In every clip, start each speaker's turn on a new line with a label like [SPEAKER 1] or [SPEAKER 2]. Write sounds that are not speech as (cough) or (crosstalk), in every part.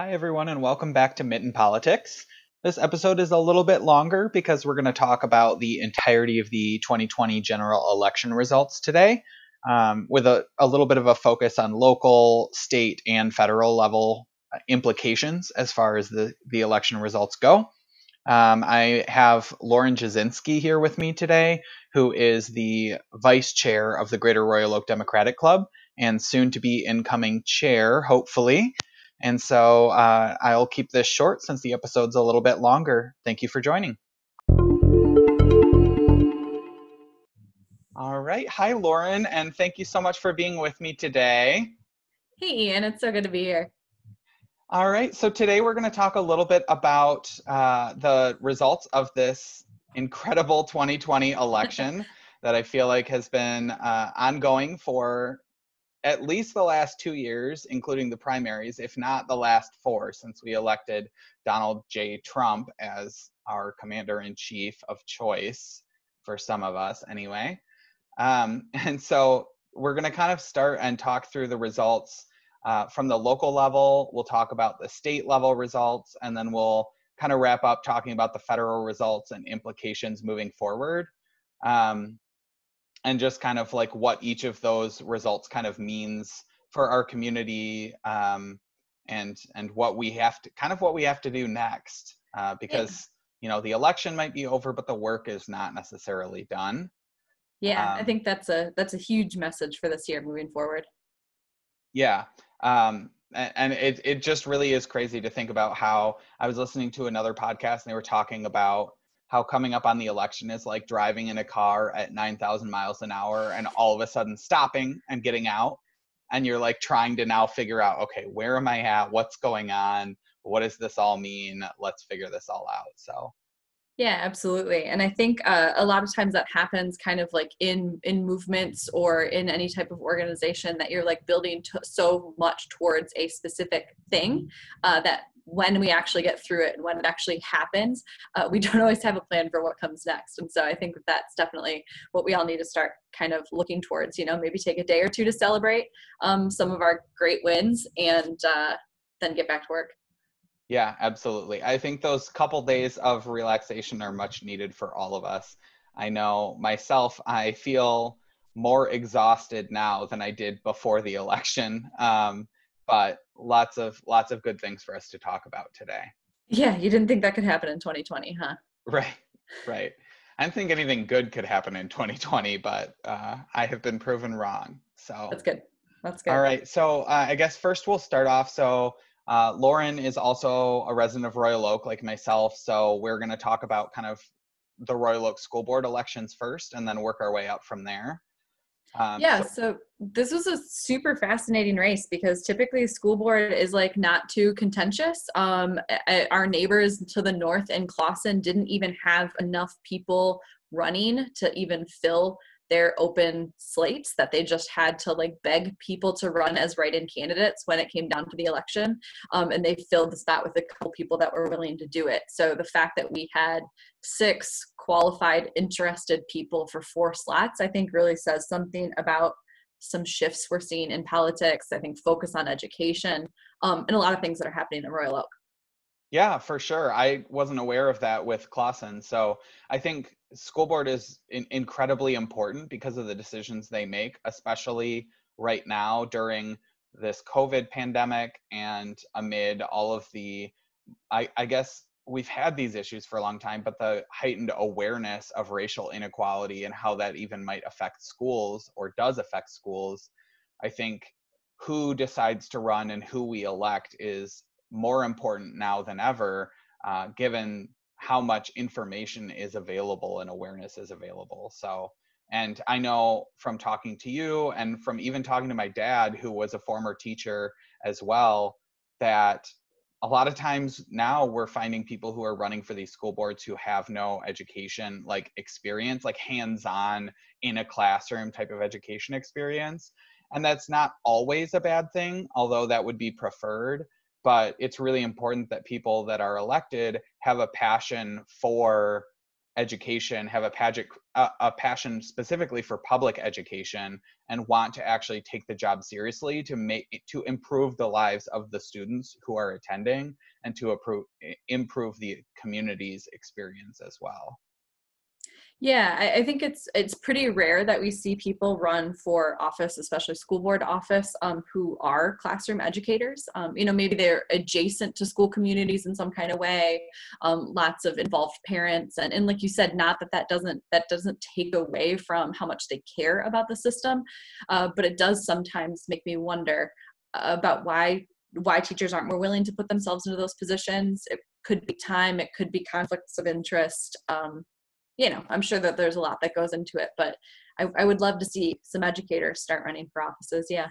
[SPEAKER 1] Hi, everyone, and welcome back to Mitten Politics. This episode is a little bit longer because we're going to talk about the entirety of the 2020 general election results today, um, with a, a little bit of a focus on local, state, and federal level implications as far as the, the election results go. Um, I have Lauren Jasinski here with me today, who is the vice chair of the Greater Royal Oak Democratic Club and soon to be incoming chair, hopefully. And so uh, I'll keep this short since the episode's a little bit longer. Thank you for joining. All right. Hi, Lauren, and thank you so much for being with me today.
[SPEAKER 2] Hey, Ian. It's so good to be here.
[SPEAKER 1] All right. So today we're going to talk a little bit about uh, the results of this incredible 2020 election (laughs) that I feel like has been uh, ongoing for at least the last two years, including the primaries, if not the last four, since we elected Donald J. Trump as our commander in chief of choice for some of us, anyway. Um, (laughs) and so we're going to kind of start and talk through the results uh, from the local level. We'll talk about the state level results, and then we'll kind of wrap up talking about the federal results and implications moving forward. Um, and just kind of like what each of those results kind of means for our community um, and and what we have to kind of what we have to do next uh, because yeah. you know the election might be over but the work is not necessarily done
[SPEAKER 2] yeah um, i think that's a that's a huge message for this year moving forward
[SPEAKER 1] yeah um, and, and it, it just really is crazy to think about how i was listening to another podcast and they were talking about how coming up on the election is like driving in a car at 9,000 miles an hour and all of a sudden stopping and getting out. And you're like trying to now figure out, okay, where am I at? What's going on? What does this all mean? Let's figure this all out. So,
[SPEAKER 2] yeah, absolutely. And I think uh, a lot of times that happens kind of like in in movements or in any type of organization that you're like building to so much towards a specific thing uh, that when we actually get through it and when it actually happens, uh, we (laughs) don't always have a plan for what comes next. And so I think that that's definitely what we all need to start kind of looking towards. You know, maybe take a day or two to celebrate um, some of our great wins and uh, then get back to work.
[SPEAKER 1] Yeah, absolutely. I think those couple days of relaxation are much needed for all of us. I know myself, I feel more exhausted now than I did before the election. (laughs) Um, but lots of lots of good things for us to talk about today.
[SPEAKER 2] Yeah, you didn't think that could happen in 2020, huh?
[SPEAKER 1] Right, right. I didn't think anything good could happen in 2020, but uh, I have been proven wrong. So
[SPEAKER 2] that's good. That's good.
[SPEAKER 1] All right. So uh, I guess first we'll start off. So uh, Lauren is also a resident of Royal Oak, like myself. So we're going to talk about kind of the Royal Oak School Board elections first, and then work our way up from there.
[SPEAKER 2] Um, yeah, so, this was a super fascinating race because typically school board is like not too contentious. Um, our neighbors to the north in Clawson didn't even have enough people running to even fill their open slates that they just had to like beg people to run as write-in candidates when it came down to the election um, and they filled the spot with a couple people that were willing to do it. So the fact that we had six qualified interested people for four slots i think really says something about some shifts we're seeing in politics. I think focus on education um, and a lot of things that are happening in royal oak
[SPEAKER 1] yeah, for sure. I wasn't aware of that with Clawson. So I think school board is in- incredibly important because of the decisions they make, especially right now during this COVID pandemic and amid all of the, I, I guess we've had these issues for a long time, but the heightened awareness of racial inequality and how that even might affect schools or does affect schools, I think who decides to run and who we elect is more important now than ever, uh, given how much information is available and awareness is available. So, and I know from talking to you and from even talking to my dad, who was a former teacher as well, that a lot of times now we're finding people who are running for these school boards who have no education like experience like hands-on in a classroom type of education experience and that's not always a bad thing although that would be preferred but it's really important that people that are elected have a passion for education, have a, pageant, a, a passion specifically for public education, and want to actually take the job seriously to make to improve the lives of the students who are attending and to improve improve the community's experience as well.
[SPEAKER 2] Yeah, I, I, think it's it's pretty rare that we see people run for office, especially school board office, um, who are classroom educators. Um, you know, maybe they're adjacent to school communities in some kind of way. Um, lots of involved parents, and and like you said, not that that doesn't that doesn't take away from how much they care about the system, uh, but it does sometimes make me wonder about why why teachers aren't more willing to put themselves into those positions. It could be time, it could be conflicts of interest. Um, you know, I'm sure that there's a lot that goes into it, but I, I would love to see some educators start running for offices. Yeah.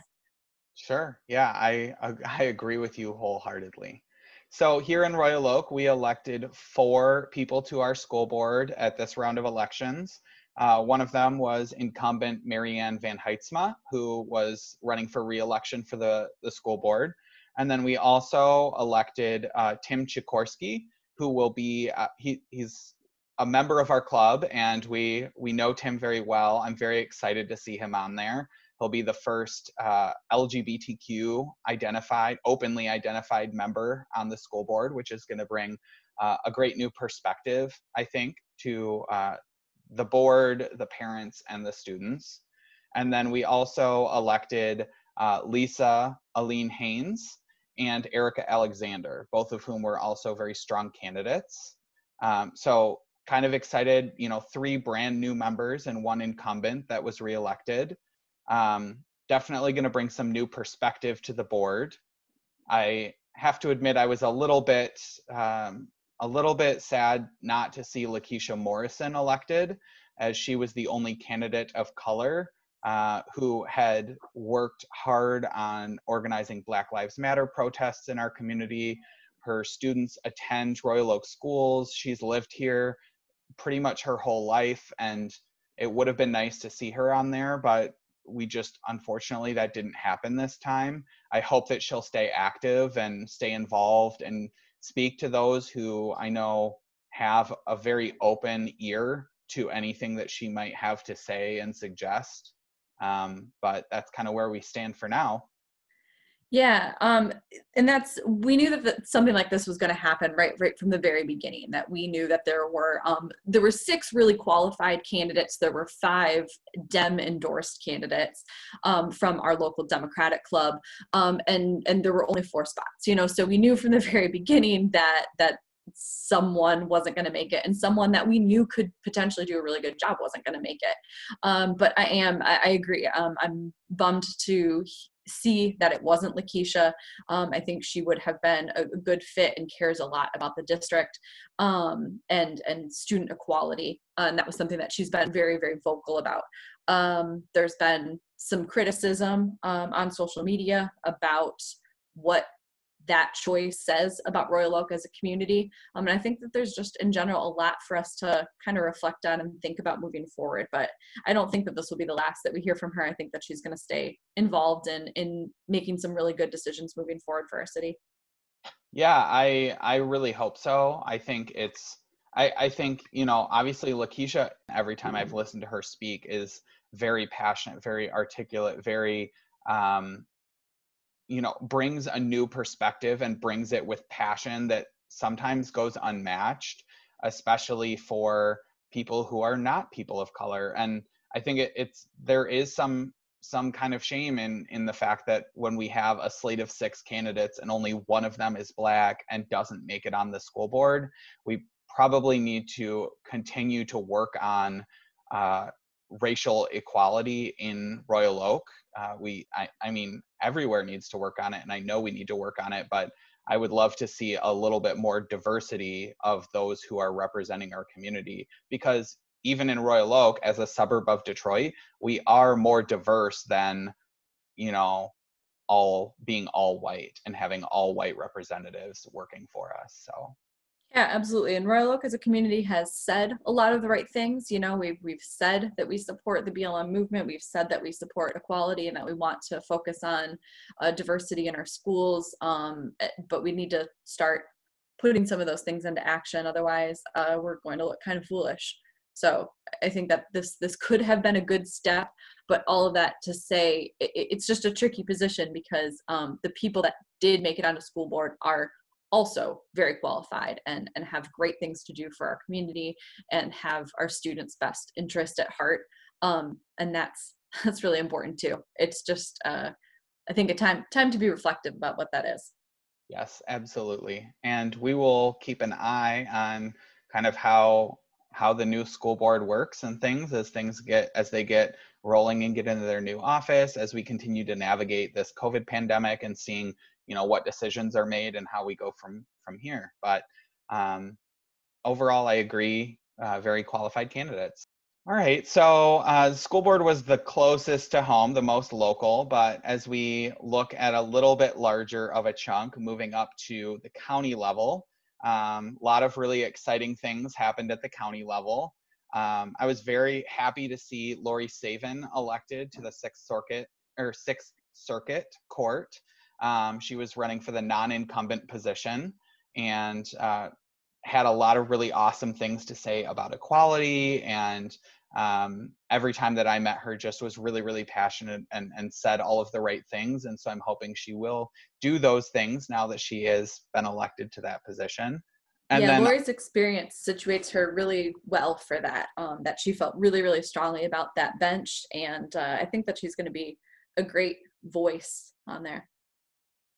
[SPEAKER 1] Sure. Yeah, I I agree with you wholeheartedly. So here in Royal Oak, we elected four people to our school board at this round of elections. Uh, one of them was incumbent Marianne Van Heidsma, who was running for reelection for the, the school board. And then we also elected uh, Tim Chikorsky, who will be, uh, he, he's a member of our club and we we know Tim very well. I'm very excited to see him on there. He'll be the first uh, LGBTQ identified, openly identified member on the school board, which is going to bring uh, a great new perspective, I think, to uh, the board, the parents, and the students. And then we also elected uh, Lisa Aline Haynes and Erica Alexander, both of whom were also very strong candidates. Um, so kind of excited, you know, three brand new members and one incumbent that was reelected. Um, definitely going to bring some new perspective to the board. I have to admit, I was a little bit, um, a little bit sad not to see Lakeisha Morrison elected, as she was the only candidate of color uh, who had worked hard on organizing Black Lives Matter protests in our community. Her students attend Royal Oak schools. She's lived here pretty much her whole life and it would have been nice to see her on there but we just unfortunately that didn't happen this time. I hope that she'll stay active and stay involved and speak to those who i know have a very open ear to anything that she might have to say and suggest. Um, but that's kind of where we stand for now
[SPEAKER 2] yeah, um, and that's we knew that, something like this was going to happen right right from the very beginning. That we knew that there were um, there were six really qualified candidates. There were five Dem endorsed candidates um, from our local Democratic club, um, and and there were only four spots. You know, so we knew from the (laughs) very beginning that that someone wasn't going to make it and someone that we knew could potentially do a really good job wasn't going to make it um, but i am i, I agree um, i'm bummed to see that it wasn't Lakeisha. Um, I think she would have been a, good fit and cares a lot about the district um, and and student equality. Uh, and that was something that she's been very very vocal about. Um, there's been some criticism um, on social media about what that choice says about Royal Oak as a community. Um, and I think that there's just in general a lot for us to kind of reflect on and think about moving forward. But I don't think that this will be the last that we hear from her. I think that she's going to stay involved in in making some really good decisions moving forward for our city.
[SPEAKER 1] Yeah, I I really hope so. I think it's I, I think, you know, obviously Lakeisha, every time I've listened to her speak, is very passionate, very articulate, very um, you know brings a new perspective and brings it with passion that sometimes goes unmatched especially for people who are not people of color. And i think it, it's there is some some kind of shame in in the fact that when we have a slate of six candidates and only one of them is black and doesn't make it on the school board we probably need to continue to work on uh, racial equality in royal oak. Uh, we I, I mean everywhere needs to work on it and i know we need to work on it but i would love to see a little bit more diversity of those who are representing our community because even in royal oak as a suburb of detroit we are more diverse than you know all being all white and having all white representatives working for us so
[SPEAKER 2] yeah, absolutely. And Royal Oak as a community has said a lot of the right things. You know, we've we've said that we support the BLM movement. We've said that we support equality and that we want to focus on uh, diversity in our schools. Um, eh, but we need to start putting some of those things into action. Otherwise, uh, we're going to look kind of foolish. So I think that this this could have been a good step, but all of that to say it, it's just a tricky position because um, the people that did make it onto school board are also very qualified and and have great things to do for our community and have our students' best interest at heart. Um, and that's (laughs) that's really important too. It's just uh, I think a time time to be reflective about what that is.
[SPEAKER 1] Yes, absolutely. And we will keep an eye on kind of how how the new school board works and things as things get as they get rolling and get into their new office as we continue to navigate this covid pandemic and seeing you know what decisions are made and how we go from from here but um, overall i agree uh, very qualified candidates all right so uh, school board was the closest to home the most local but as we look at a little bit larger of a chunk moving up to the county level um, a lot of really exciting things happened at the county level. Um, I was very happy to see Lori Savin elected to the Sixth Circuit or Sixth Circuit Court. Um, she was running for the non-incumbent position and uh, had a lot of really awesome things to say about equality and um, every time that I met her just was really, really passionate and, and said all of the right things. And so I'm hoping she will do those things now that she has been elected to that position.
[SPEAKER 2] And yeah, then, Lori's experience situates her really well for that. Um, that she felt really, really strongly about that bench, and uh, I think that she's going to be a great voice on there.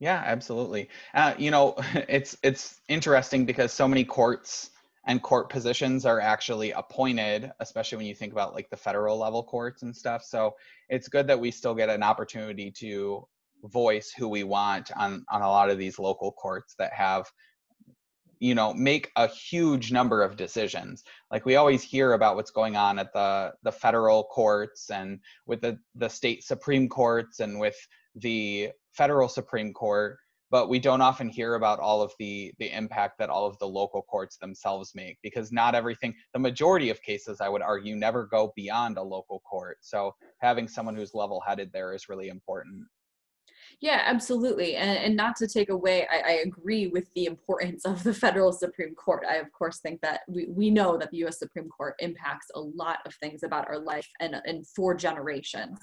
[SPEAKER 1] Yeah, absolutely. Uh, you know, (laughs) it's it's interesting because so many courts and court positions are actually appointed especially when you think about like the federal level courts and stuff so it's good that we still get an opportunity to voice who we want on on a lot of these local courts that have you know make a huge number of decisions like we always hear about what's going on at the the federal courts and with the the state supreme courts and with the federal supreme court but we don't often hear about all of the the impact that all of the local courts themselves make because not everything the majority of cases i would argue never go beyond a local court so having someone who's level headed there is really important
[SPEAKER 2] yeah, absolutely. And, and not to take away, I, I, agree with the importance of the federal Supreme Court. I, of course, think that we, we know that the US Supreme Court impacts a lot of things about our life and, and for generations.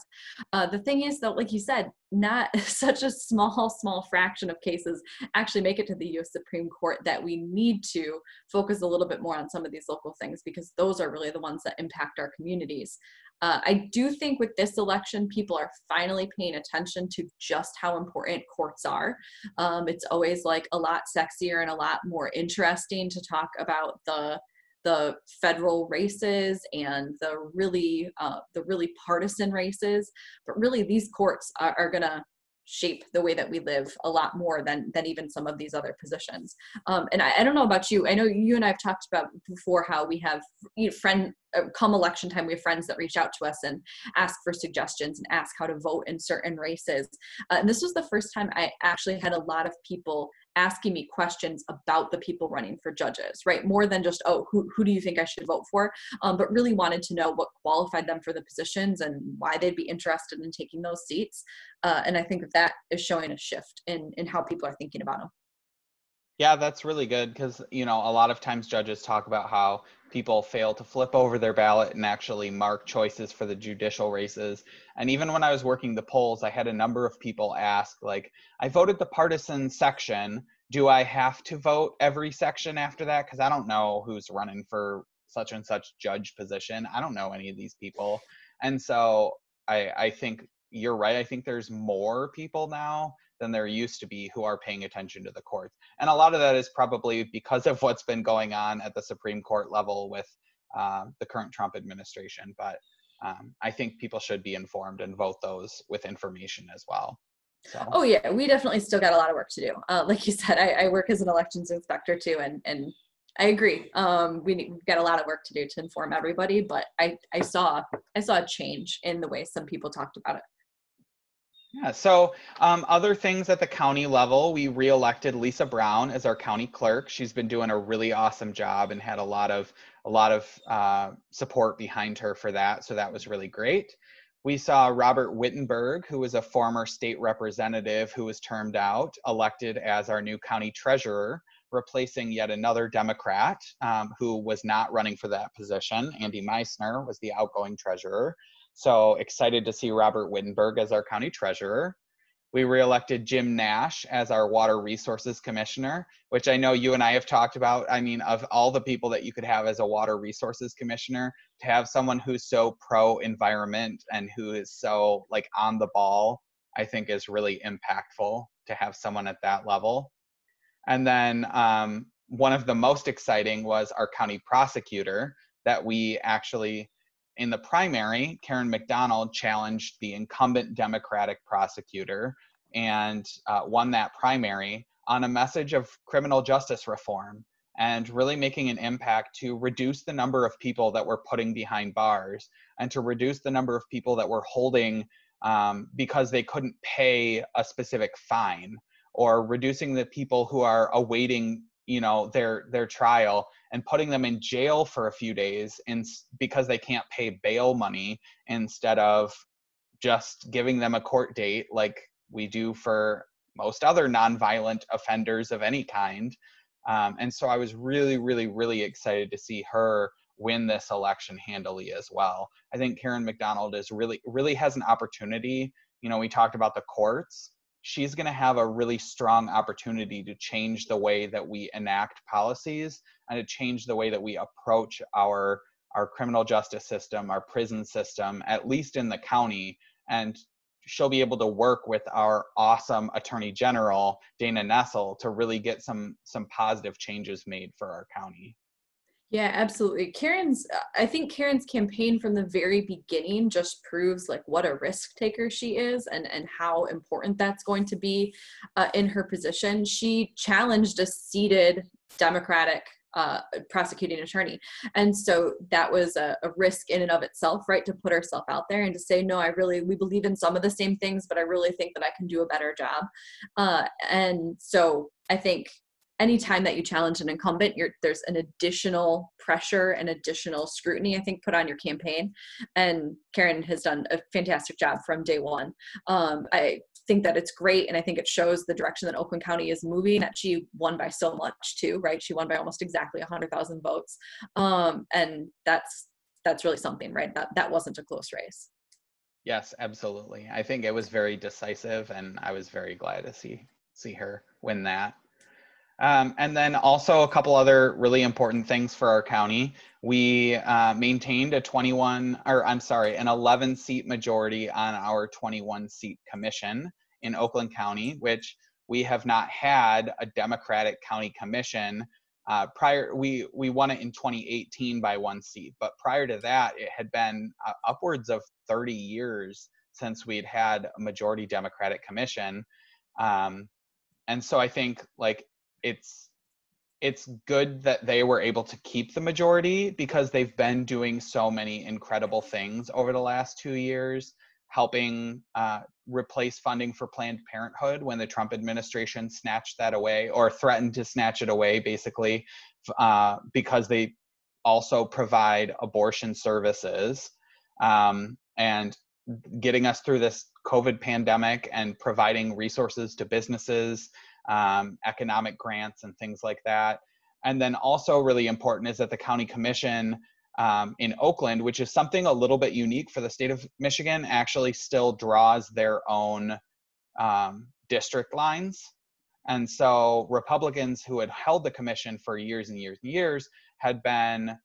[SPEAKER 2] Uh, the thing is, though, like you said, not (laughs) such a small, small fraction of cases actually make it to the US Supreme Court that we need to focus a little bit more on some of these local things because those are really the ones that impact our communities. Uh, I do think with this election, people are finally paying attention to just how important courts are. Um, it's always like a lot sexier and a lot more interesting to talk about the the federal races and the really uh, the really partisan races, but really these courts are, are gonna shape the way that we live a lot more than than even some of these other positions. Um, and I, I, don't know about you. I know you and I've talked about before how we have you know, friend uh, come election time we have friends that reach out to us and ask for suggestions and ask how to vote in certain races. Uh, and this was the first time I actually had a lot of people asking me questions about the people running for judges, right? More than just, oh, who, who do you think I should vote for? Um, but really wanted to know what qualified them for the positions and why they'd be interested in taking those seats. Uh, and I think that is showing a shift in, in how people are thinking about them.
[SPEAKER 1] Yeah, that's really good because, you know, a lot of times judges talk about how people fail to flip over their ballot and actually mark choices for the judicial races. And even when I was working the polls, I had a number of people ask, like, I voted the partisan section. Do I have to vote every section after that? Because I don't know who's running for such and such judge position. I don't know any of these people. And so I, I think you're right. I think there's more people now than there used to be who are paying attention to the courts. And a lot of that is probably because of what's been going on at the Supreme Court level with uh, the current Trump administration. But um, I think people should be informed and vote those with information as well.
[SPEAKER 2] So. Oh yeah, we definitely still got a lot of work to do. Uh, like you said, I, I, work as an elections inspector too, and and I agree. Um, we have got a lot of work to do to inform everybody, but I I saw I saw a change in the way some people talked about it.
[SPEAKER 1] Yeah, so um, other things at the county level, we reelected Lisa Brown as our county clerk. She's been doing a really awesome job and had a lot of a lot of uh, support behind her for that. So that was really great. We saw Robert Wittenberg, who was a former state representative who was termed out, elected as our new county treasurer. replacing yet another Democrat um, who was not running for that position. Andy Meisner was the outgoing treasurer. So excited to see Robert Wittenberg as our county treasurer. We reelected Jim Nash as our Water Resources Commissioner, which I know you and I have talked about. I mean, of all the people that you could have as a Water Resources Commissioner, to have someone who's so pro environment and who is so like on the ball, I think is really impactful to have someone at that level. And then um, one of the most exciting was our county prosecutor that we actually in the primary, Karen McDonald challenged the incumbent Democratic prosecutor and uh, won that primary on a message of criminal justice reform and really making an impact to reduce the number of people that we're putting behind bars and to reduce the number of people that we're holding um, because they couldn't pay a specific fine or reducing the people who are awaiting you know their their trial and putting them in jail for a few days and because they can't pay bail money instead of just giving them a court date like we do for most other nonviolent offenders of any kind. Um, and so i was really really really excited to see her win this election handily as well. I think karen mcdonald is really really has an opportunity. You know we talked about the courts she's going to have a really strong opportunity to change the way that we enact policies and to change the way that we approach our our criminal justice system, our prison system, at least in the county. And she'll be able to work with our awesome attorney general, Dana Nessel, to really get some some positive changes made for our county.
[SPEAKER 2] Yeah, absolutely. Karen's, I think Karen's campaign from the very beginning just proves like what a risk taker she is and, and how important that's going to be uh, in her position. She challenged a seated Democratic uh, prosecuting attorney. And so that was a, a, risk in and of itself, right? To put herself out there and to say, no, I really, we believe in some of the same things, but I really think that I can do a better job. Uh, and so I think anytime that you challenge an incumbent there's an additional pressure and additional scrutiny i think put on your campaign. And karen has done a fantastic job from day one. Um, i think that it's great and i think it shows the direction that oakland county is moving. That she won by so much too right? She won by almost exactly 100000 votes. Um, and that's that's really something right? That that wasn't a close race.
[SPEAKER 1] Yes absolutely. I think it was very decisive and i was very glad to see see her win that um, and then also a couple other really important things for our county. We uh, maintained a 21, or I'm sorry, an 11 seat majority on our 21 seat commission in Oakland County, which we have not had a Democratic county commission. Uh, prior, we we won it in 2018 by one seat, but prior to that, it had been uh, upwards of 30 years since we'd had a majority Democratic commission. Um, and so I think like it's it's good that they were able to keep the majority because they've been doing so many incredible things over the last two years, helping uh, replace funding for Planned Parenthood when the Trump administration snatched that away or threatened to snatch it away, basically, uh, because they also provide abortion services. Um, and getting us through this COVID pandemic and providing resources to businesses um, economic grants and things like that. And then also really important is that the county commission um, in Oakland, which is something a little bit unique for the state of Michigan, actually still draws their own um, district lines. And so Republicans who had held the commission for years and years and years had been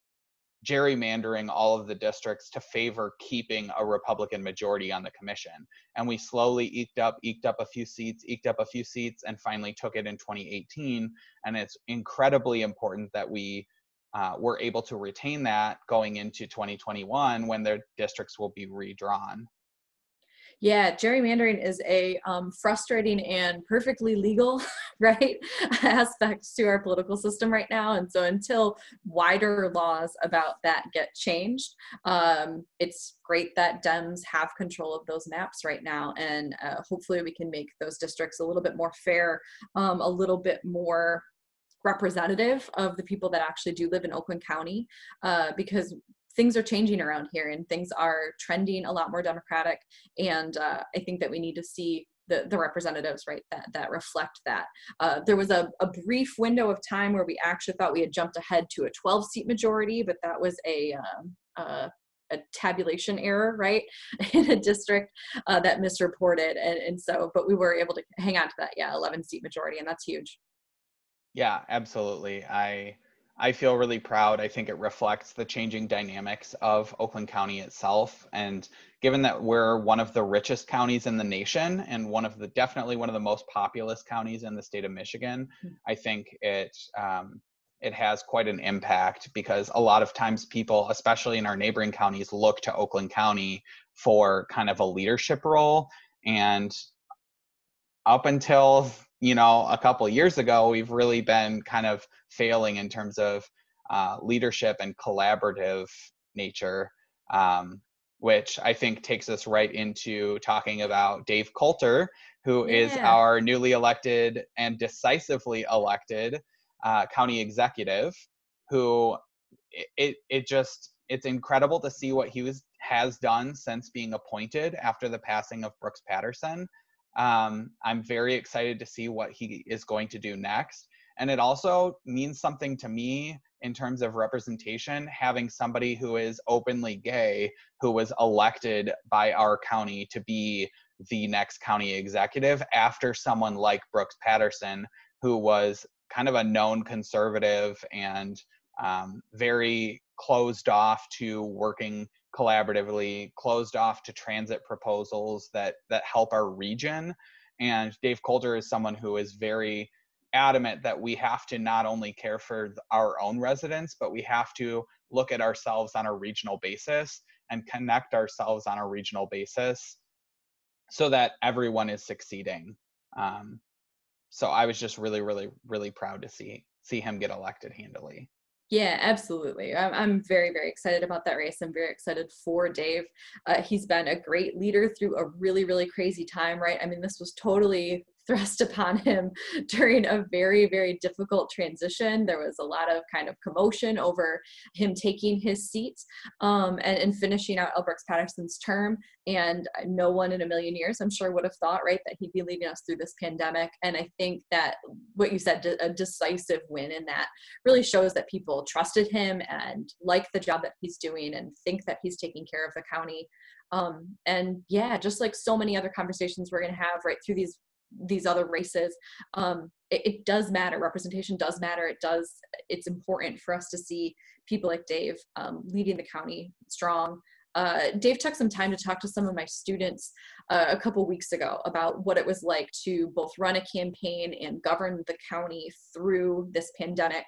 [SPEAKER 1] gerrymandering all of the districts to favor keeping a Republican majority on the commission. And we slowly eked up, eked up a few seats, eked up a few seats, and finally took it in 2018. And it's incredibly important that we uh, were able to retain that going into 2021 when their districts will be redrawn.
[SPEAKER 2] Yeah, gerrymandering is a um, frustrating and perfectly legal, (laughs) right, aspect to our political system right now. And so until wider laws about that get changed, um, it's great that Dems have control of those maps right now. And uh, hopefully we can make those districts a little bit more fair, um, a little bit more representative of the people that actually do live in Oakland County uh, because things are changing around here and things are trending a lot more democratic and uh, i think that we need to see the, the representatives right that that reflect that uh, there was a, a brief window of time where we actually thought we had jumped ahead to a 12 seat majority but that was a um, uh, a tabulation error, right, (laughs) in a district uh, that misreported, and, and so, but we were able to hang on to that, yeah, 11 seat majority, and that's huge.
[SPEAKER 1] Yeah, absolutely. I I feel really proud. I think it reflects the changing dynamics of Oakland County itself. And given that we're one of the richest counties in the nation and one of the definitely one of the most populous counties in the state of Michigan, mm-hmm. I think it um, it has quite an impact because a lot of times people, especially in our neighboring counties, look to Oakland County for kind of a leadership role. And up until you know a couple years ago, we've really been kind of failing in terms of uh, leadership and collaborative nature. Um, which I think takes us right into talking about Dave Coulter, who yeah. is our newly elected and decisively elected uh, county executive who it, it just it's incredible to see what he was has done since being appointed after the passing of Brooks Patterson. Um, I'm very excited to see what he is going to do next. And it also means something to me in terms of representation, having somebody who is openly gay who was elected by our county to be the next county executive after someone like Brooks Patterson, who was kind of a known conservative and um, very closed off to working collaboratively, closed off to transit proposals that that help our region. And Dave Coulter is someone who is very adamant that we have to not only care for our own residents, but we have to look at ourselves on a regional basis and connect ourselves on a regional basis so that everyone is succeeding. Um, so I was just really, really, really proud to see see him get elected handily.
[SPEAKER 2] Yeah, absolutely. I'm, I'm very, very excited about that race. I'm very excited for Dave. Uh, he's been a great leader through a really, really crazy time, right? I mean, this was totally thrust upon him (laughs) during a very, very difficult transition. There was a lot of kind of commotion over him taking his seat um, and, and finishing out L. Patterson's term. And no one in a million years, I'm sure, would have thought, right, that he'd be leading us through this pandemic. And I think that what you said, a decisive win in that really shows that people trusted him and like the job that he's doing and think that he's taking care of the county. Um, and yeah, just like so many other conversations we're going to have right through these these other races um, it, it, does matter. Representation does matter. It does it's important for us to see people like dave um, leading the county strong. Uh, dave took some time to talk to some of my students uh, a couple weeks ago about what it was like to both run a campaign and govern the county through this pandemic.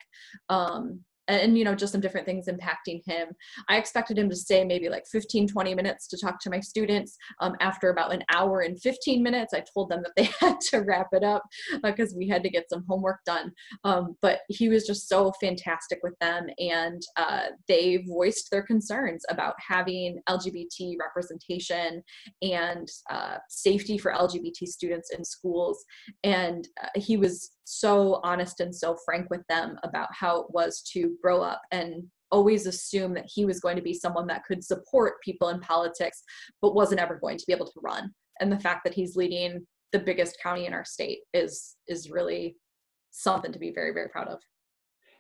[SPEAKER 2] Um, and you know just some different things impacting him. I expected him to stay maybe like 15 20 minutes to talk to my students. Um, after about an hour and 15 minutes i told them that they (laughs) had to wrap it up because uh, we had to get some homework done. Um, but he was just so fantastic with them and uh, they voiced their concerns about having lgbt representation and uh, safety for lgbt students in schools. And uh, he was so honest and so frank with them about how it was to grow up and always assume that he was going to be someone that could support people in politics but wasn't ever going to be able to run. And the fact that he's leading the biggest county in our state is is really something to be very very proud of.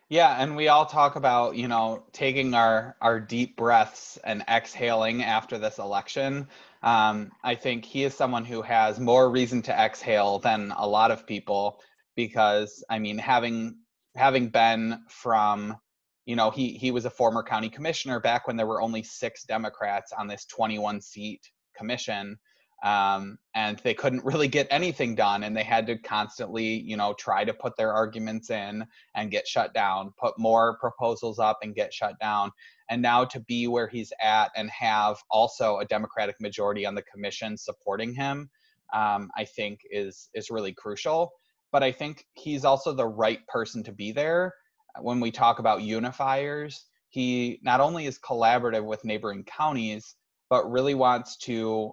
[SPEAKER 1] Yeah and we all talk about you know taking our our deep breaths and exhaling after this election. Um, i think he is someone who has more reason to exhale than a lot of people because I mean having having been from you know he he was a former county commissioner back when there were only six Democrats on this 21 seat commission um, and they couldn't really get anything done and they had to constantly you know try to put their arguments in and get shut down put more proposals up and get shut down. And now to be where he's at and have also a democratic majority on the commission supporting him um, i think is is really crucial but I think he's also the right person to be there. When we talk about unifiers, he not only is collaborative with neighboring counties, but really wants to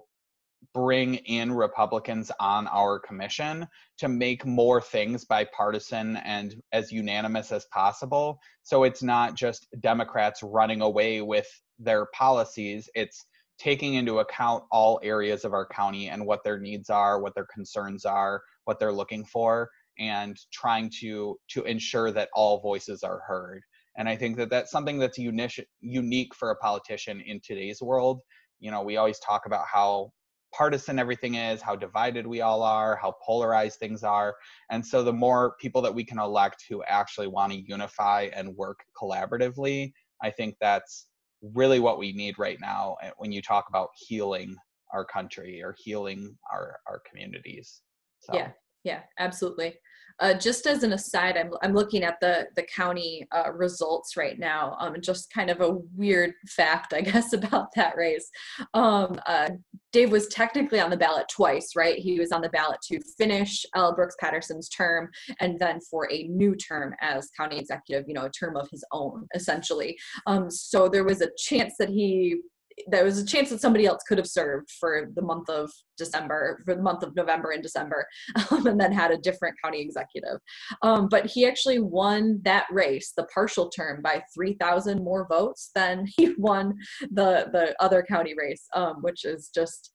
[SPEAKER 1] bring in Republicans on our commission to make more things bipartisan and as unanimous as possible. So it's not just Democrats running away with their policies, it's taking into account all areas of our county and what their needs are, what their concerns are, what they're looking for, and trying to to ensure that all voices are heard. And I think that that's something that's unique unique for a politician in today's world. You know, we always talk about how partisan everything is, how divided we all are, how polarized things are. And so the more people that we can elect who actually want to unify and work collaboratively, I think that's really what we need right now eh, when you talk about healing our country or healing our our communities.
[SPEAKER 2] So. Yeah, yeah, absolutely. Uh, just as an aside, I'm, I'm looking at the, the county uh, results right now. Um, just kind of a weird fact, I (laughs) guess, about that race. Um, uh, Dave was technically on the ballot twice, right? He was on the ballot to finish L. Brooks Patterson's term and then for a new term as county executive, you know, a term of his own, essentially. Um, so there was a chance that he there was a chance that somebody else could have served for the month of December, for the month of November and December, (laughs) um, and then had a different county executive. Um, but he actually won that race, the partial term, by 3,000 more votes than (laughs) he won the the other county race, um, which is just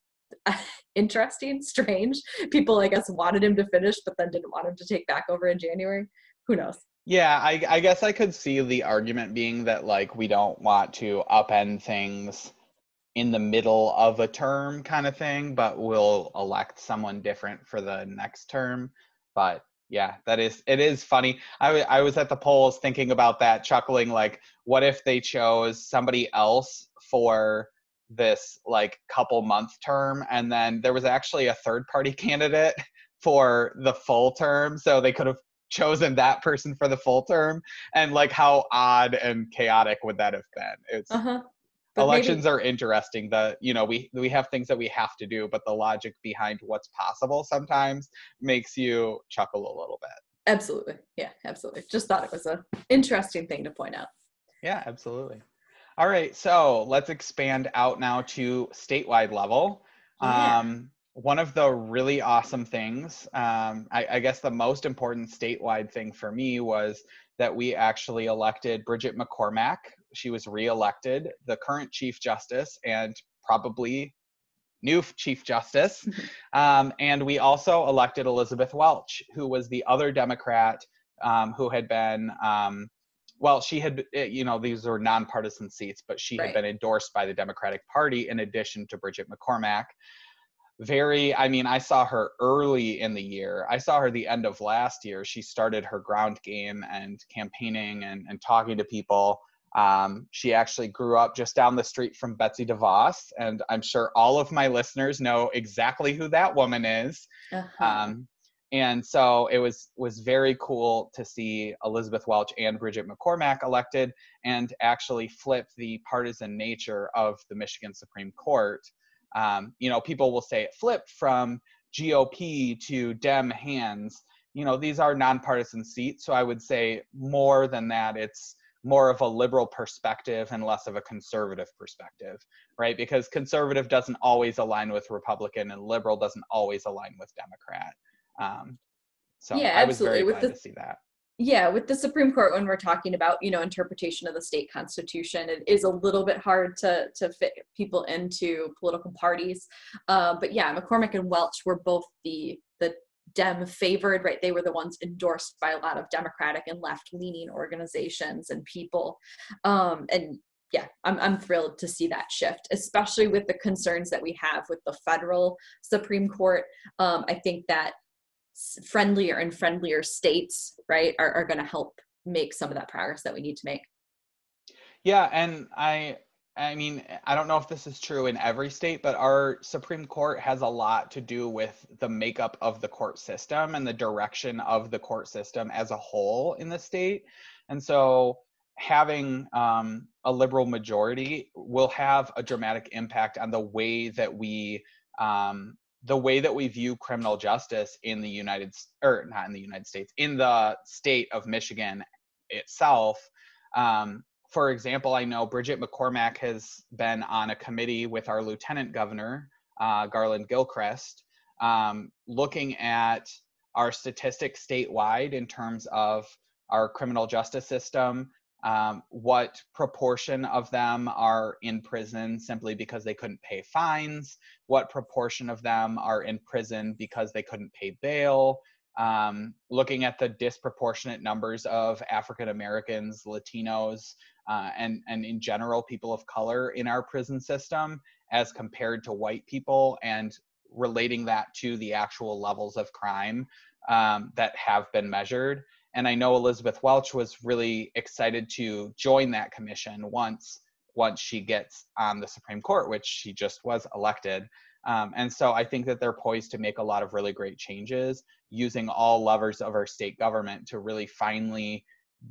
[SPEAKER 2] (laughs) interesting, strange. People, I guess, wanted him to finish, but then didn't want him to take back over in January. Who knows?
[SPEAKER 1] Yeah, I, I guess I could see the argument being that like we don't want to upend things in the middle of a term kind of thing, but we'll elect someone different for the next term. But yeah, that is it is funny. I, w- I was at the polls thinking about that, chuckling like, what if they chose somebody else for this like couple month term, and then there was actually a third party (laughs) candidate for the full term, so they could have chosen that person for the full term, and like how odd and chaotic would that have been? It's uh-huh. But elections maybe, are interesting the you know we we have things that we have to do but the logic behind what's possible sometimes makes you chuckle a little bit.
[SPEAKER 2] Absolutely. Yeah absolutely. Just thought it was a interesting thing to point out.
[SPEAKER 1] Yeah absolutely. All right so let's expand out now to statewide level. Yeah. um, one of the really awesome things um, I, I guess the most important statewide thing for me was that we actually elected Bridget McCormack. She was reelected, the current Chief Justice, and probably new Chief Justice. (laughs) Um, and we also elected Elizabeth Welch, who was the other Democrat um, who had been, um, well, she had, eh, you know, these were nonpartisan seats, but she right. had been endorsed by the Democratic Party in addition to Bridget McCormack very i mean i saw her early in the year i saw her the end of last year she started her ground game and campaigning and, and talking to people um, she actually grew up just down the street from betsy devos and i'm sure all of my listeners know exactly who that woman is uh-huh. um, and so it was was very cool to see elizabeth welch and bridget mccormack elected and actually flip the partisan nature of the michigan supreme court um, you know, people will say it flipped from GOP to Dem hands. You know, these are nonpartisan seats, so I would say more than that, it's more of a liberal perspective and less of a conservative perspective, right? Because conservative doesn't always align with Republican, and liberal doesn't always align with Democrat. Um, so yeah, I was very glad the, to see that
[SPEAKER 2] yeah with the supreme court when we're talking about you know interpretation of the state constitution it is a little bit hard to to fit people into political parties uh, but yeah McCormack and welch were both the dem favored right they were the ones endorsed by a lot of democratic and left leaning organizations and people um, and yeah, I'm, I'm thrilled to see that shift, especially with the concerns that we have with the federal Supreme Court. Um, I think that friendlier and friendlier states, right, are, are going to help make some of that progress that we need to make.
[SPEAKER 1] Yeah, and I I mean, I don't know if this is true in every state, but our Supreme Court has a lot to do with the makeup of the court system and the direction of the court system as a whole in the state. And so having um, a liberal majority will have a dramatic impact on the way that we um, the way that we view criminal justice in the United or not in the United States in the state of Michigan itself. Um, for example, I know Bridget McCormack has been on a committee with our lieutenant governor uh, Garlin Gilchrist, um, looking at our statistics statewide in terms of our criminal justice system, um, what proportion of them are in prison simply because they couldn't pay fines, what proportion of them are in prison because they couldn't pay bail, um, looking at the disproportionate numbers of African Americans, Latinos, uh, and, and in general people of color in our prison system as compared to white people and relating that to the actual levels of crime um, that have been measured. And I know Elizabeth Welch was really excited to join that commission once once she gets on the Supreme Court, which she just was elected. Um, and so I think that they're poised to make a lot of really great changes using all levers of our state government to really finally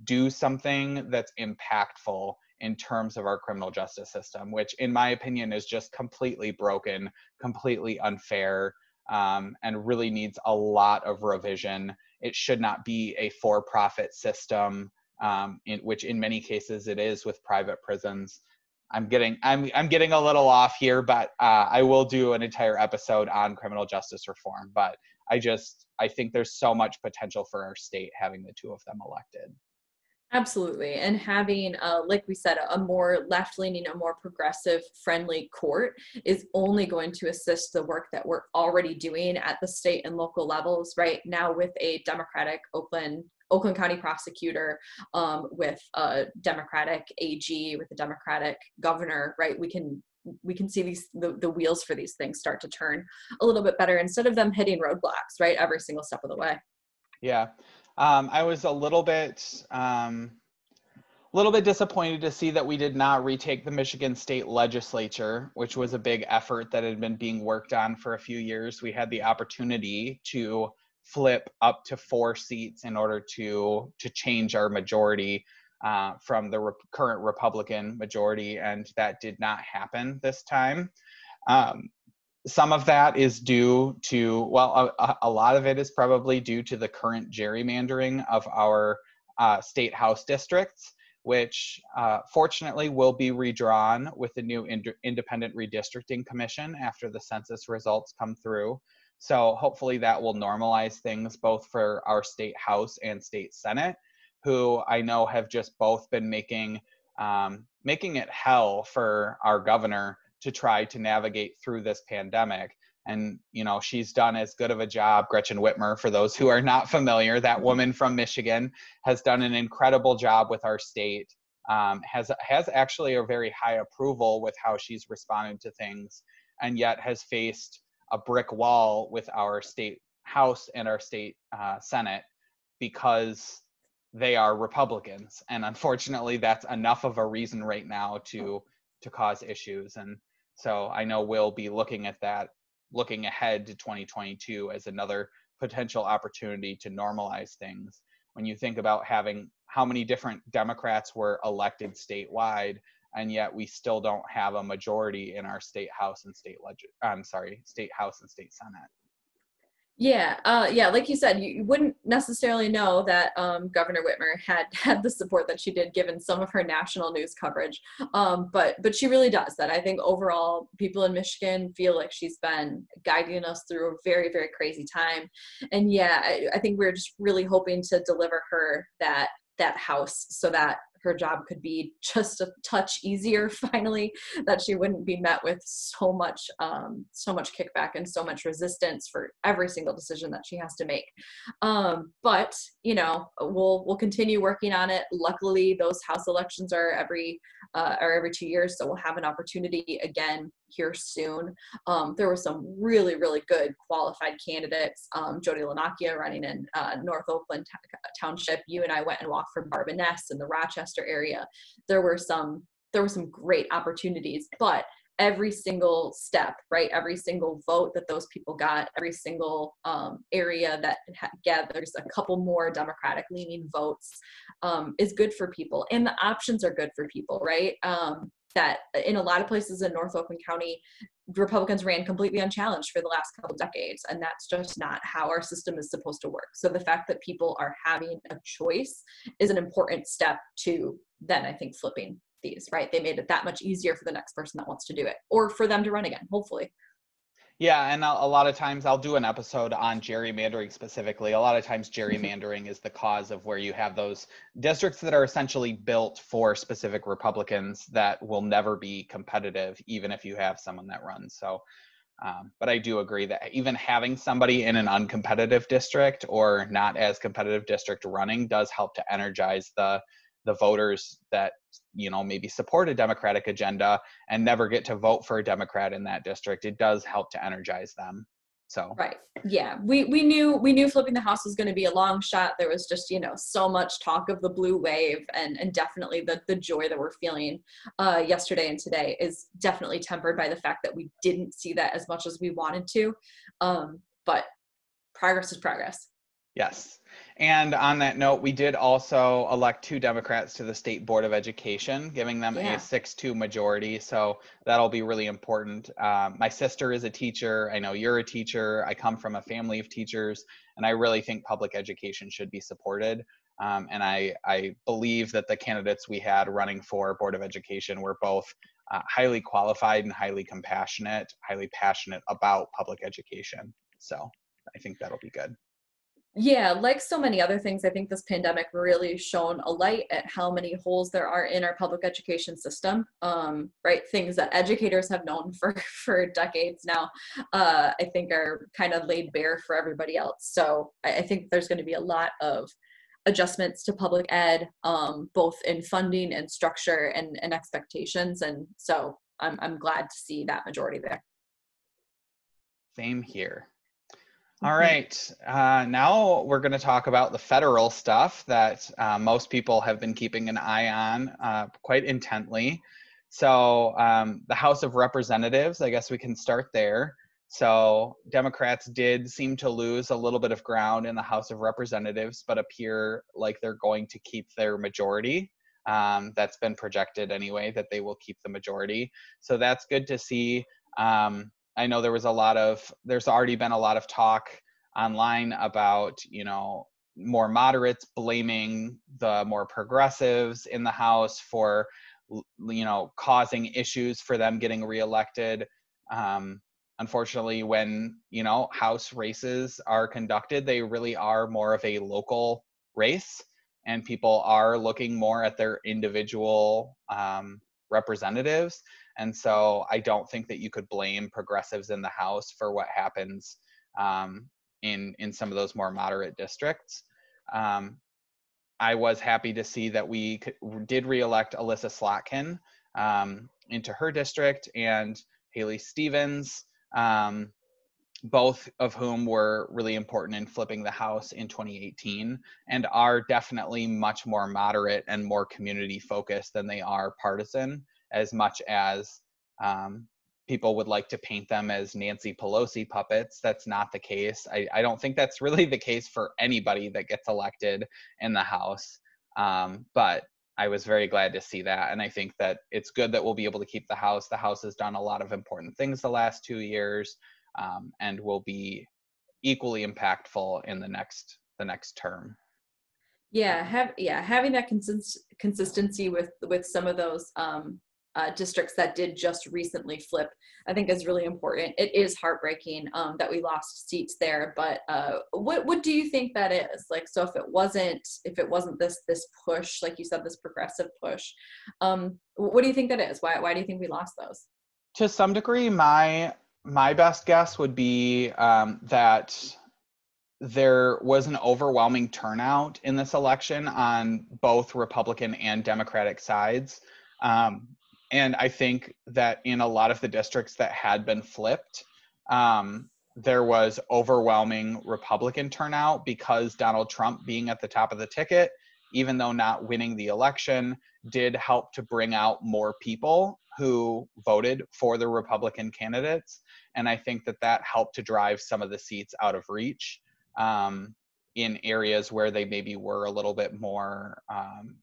[SPEAKER 1] do something that's impactful in terms of our criminal justice system, which, in my opinion, is just completely broken, completely unfair, um, and really needs a lot of revision. It should not be a for profit system, um, in, which in many cases it is with private prisons. I'm getting I'm I'm getting a little off here, but uh, I will do an entire episode on criminal justice reform. But I just I think there's so much potential for our state having the two of them elected.
[SPEAKER 2] Absolutely. And having, uh, like we said, a more left leaning, a more progressive friendly court is only going to assist the work that we're already doing at the state and local levels right now with a Democratic Oakland. Oakland County prosecutor um, with a Democratic AG, with a Democratic governor, right? We can we can see these the, the wheels for these things start to turn a little bit better instead of them hitting roadblocks, right? Every single step of the way.
[SPEAKER 1] Yeah. Um, I was a little bit, um, little bit disappointed to see that we did not retake the Michigan State Legislature, which was a big effort that had been being worked on for a few years. We had the opportunity to flip up to four seats in order to to change our majority uh, from the re- current Republican majority, and that did not happen this time. Um, some of that is due to well a, a, lot of it is probably due to the current gerrymandering of our uh, state house districts which uh, fortunately will be redrawn with the new ind- independent redistricting commission after the census results come through. So hopefully that will normalize things both for our state house and state senate who i know have just both been making um, making it hell for our governor to try to navigate through this pandemic. And you know she's done as good of a job gretchen whitmer for those who are not familiar that woman from michigan has done an incredible job with our state um, has has actually a very high approval with how she's responded to things and yet has faced a brick wall with our state house and our state uh, senate because they are republicans. And unfortunately that's enough of a reason right now to to cause issues. And so I know we'll be looking at that, looking ahead to 2022 as another potential opportunity to normalize things. When you think about having how many different Democrats were elected statewide, and yet we still don't have a majority in our state house and state legis- I'm sorry, state house and state senate.
[SPEAKER 2] Yeah, uh, yeah, like you said, you, you wouldn't necessarily know that um, Governor Whitmer had (laughs) had the support that she did, given some of her national news coverage. Um, but but she really does that. I think overall, people in Michigan feel like she's been guiding us through a very very crazy time. And yeah, I, I think we're just really hoping to deliver her that that house so that her job could be just a touch easier (laughs) finally that she wouldn't be met with so much um, so much kickback and so much resistance for every single decision that she has to make. Um, but you know we'll we'll continue working on it. Luckily those house elections are every uh, are every two years so we'll have an opportunity again here soon. Um, there were some really, really good qualified candidates. Um, Jody Lanakia running in uh, North Oakland t- Township. You and I went and walked for Barb Anness in the Rochester area. There were some there were some great opportunities, but every single step, right? Every single vote that those people got, every single um, area that ha- gathers a couple more Democratic leaning votes um, is good for people. And the options are good for people, right? Um, that in a lot of places in North Oakland County, Republicans ran completely unchallenged for the last couple decades, and that's just not how our system is supposed to work. So the fact that people are having a choice is an important step to then I think flipping these. Right? They made it that much easier for the next person that wants to do it, or for them to run again, hopefully.
[SPEAKER 1] Yeah, and a, a lot of times I'll do an episode on gerrymandering specifically. A lot of times gerrymandering is the cause of where you have those districts that are essentially built for specific Republicans that will never be competitive, even if you have someone that runs. So, um, but I do agree that even having somebody in an uncompetitive district or not as competitive district running does help to energize the the voters that you know maybe support a democratic agenda and never get to vote for a democrat in that district it does help to energize them. So.
[SPEAKER 2] Right. Yeah. We we knew we knew flipping the house was going to be a long shot. There was just you know so much talk of the blue wave and and definitely the the joy that we're feeling uh yesterday and today is definitely tempered by the fact that we didn't see that as much as we wanted to. Um but progress is progress
[SPEAKER 1] yes and on that note, we did also elect two Democrats to the State Board of Education, giving them yeah. a 6 2 majority. So that'll be really important. Um, my sister is a teacher. I know you're a teacher. I come from a family of teachers, and I really think public education should be supported. Um, and I, I believe that the candidates we had running for Board of Education were both uh, highly qualified and highly compassionate, highly passionate about public education. So I think that'll be good.
[SPEAKER 2] Yeah, like so many other things, I think this pandemic really shone a light at how many holes there are in our public education system. Um, right, things that educators have known (laughs) for for decades now, uh, I think are kind of laid bare for everybody else. So I, I think there's going to be a lot of adjustments to public ed, um, both in funding and structure and, and expectations. And so I'm I'm glad to see that majority there.
[SPEAKER 1] Same here. All mm-hmm. Uh, now we're going to talk about the federal stuff that uh, most people have been keeping an eye on uh, quite intently. So, um, the House of Representatives, I guess we can start there. So, Democrats did seem to lose a little bit of ground in the House of Representatives, but appear like they're going to keep their majority. Um, that's been projected anyway, that they will keep the majority. So, that's good to see. Um, I know there was a lot of there's already been a lot of talk online about you know more moderates blaming the more progressives in the House for you know causing issues for them getting reelected. Um, unfortunately, when you know House races are conducted, they really are more of a local race, and people are looking more at their individual um, representatives and so I don't think that you could blame progressives in the House for what happens um, in in some of those more moderate districts. Um, I was happy to see that we did reelect Elissa Slotkin um, into her district and Haley Stevens, um, both of whom were really important in flipping the House in 2018 and are definitely much more moderate and more community focused than they are partisan as much as um, people would like to paint them as Nancy Pelosi puppets. That's not the case. I, I don't think that's really the case for anybody that gets elected in the House. Um, but I was very glad to see that. And I think that it's good that we'll be able to keep the House. The House has done a lot of important things the last two years um, and will be equally impactful in the next the next term
[SPEAKER 2] yeah have yeah having that consist- consistency with with some of those um uh, districts that did just recently flip, I think is really important. It is heartbreaking um, that we lost seats there, but uh, what what do you think that is? Like, so if it wasn't if it wasn't this this push, like you said, this progressive push, um, what do you think that is? Why why do you think we lost those?
[SPEAKER 1] To some degree, my my best guess would be um, that there was an overwhelming turnout in this election on both Republican and Democratic sides. Um, and I think that in a lot of the districts that had been flipped, um, there was overwhelming Republican turnout because Donald Trump being at the top of the ticket, even though not winning the election, did help to bring out more people who voted for the Republican candidates. And I think that that helped to drive some of the seats out of reach um, in areas where they maybe were a little bit more um,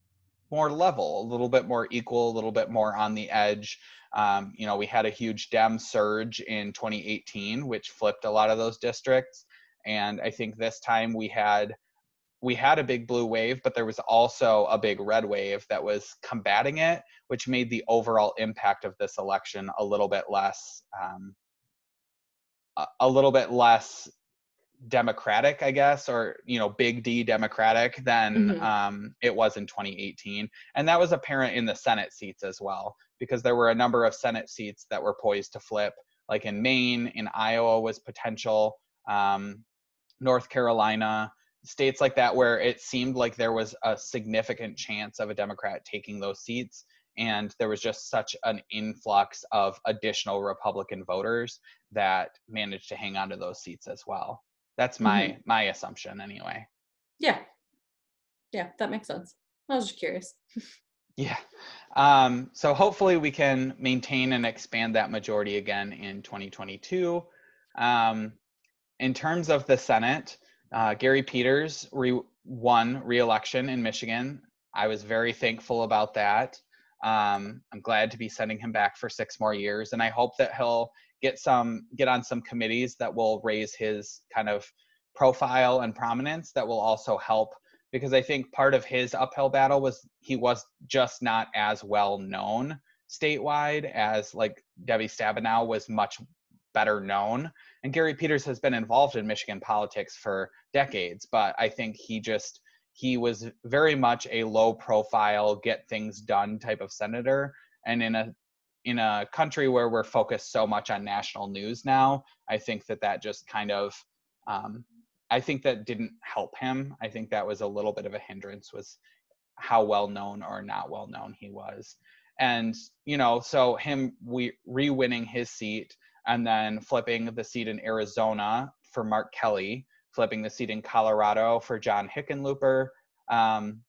[SPEAKER 1] more level, a little bit more equal, a little bit more on the edge. Um, you know, we had a huge Dem surge in 2018, which flipped a lot of those districts. And I think this time we had we had a big blue wave, but there was also a big red wave that was combating it, which made the overall impact of this election a little bit less um, a, little bit less democratic i guess or you know big d democratic than mm-hmm. um, it was in 2018 and that was apparent in the senate seats as well because there were a number of senate seats that were poised to flip like in maine in iowa was potential um, north carolina states like that where it seemed like there was a significant chance of a democrat taking those seats and there was just such an influx of additional republican voters that managed to hang on to those seats as well that's my mm-hmm. my assumption anyway.
[SPEAKER 2] Yeah. Yeah, that makes sense. I was just curious. (laughs)
[SPEAKER 1] yeah. Um, so hopefully we can maintain and expand that majority again in 2022. Um, in terms of the Senate, uh, Gary Peters re- won re-election in Michigan. I was very thankful about that. Um, I'm glad to be sending him back for six more years, and I hope that he'll get some get on some committees that will raise his kind of profile and prominence that will also help because I think part of his uphill battle was he was just not as well known statewide as like Debbie Stabenow was much better known. And Gary Peters has been involved in Michigan politics for decades, but I think he just he was very much a low profile, get things done type of senator. And in a in a country where we're focused so much on national news now, I think that that just kind of, um, I think that didn't help him. I think that was a little bit of a hindrance was how well known or not well known he was. And, you know, so him we re-winning his seat and then flipping the seat in Arizona for Mark Kelly, flipping the seat in Colorado for John Hickenlooper. Um,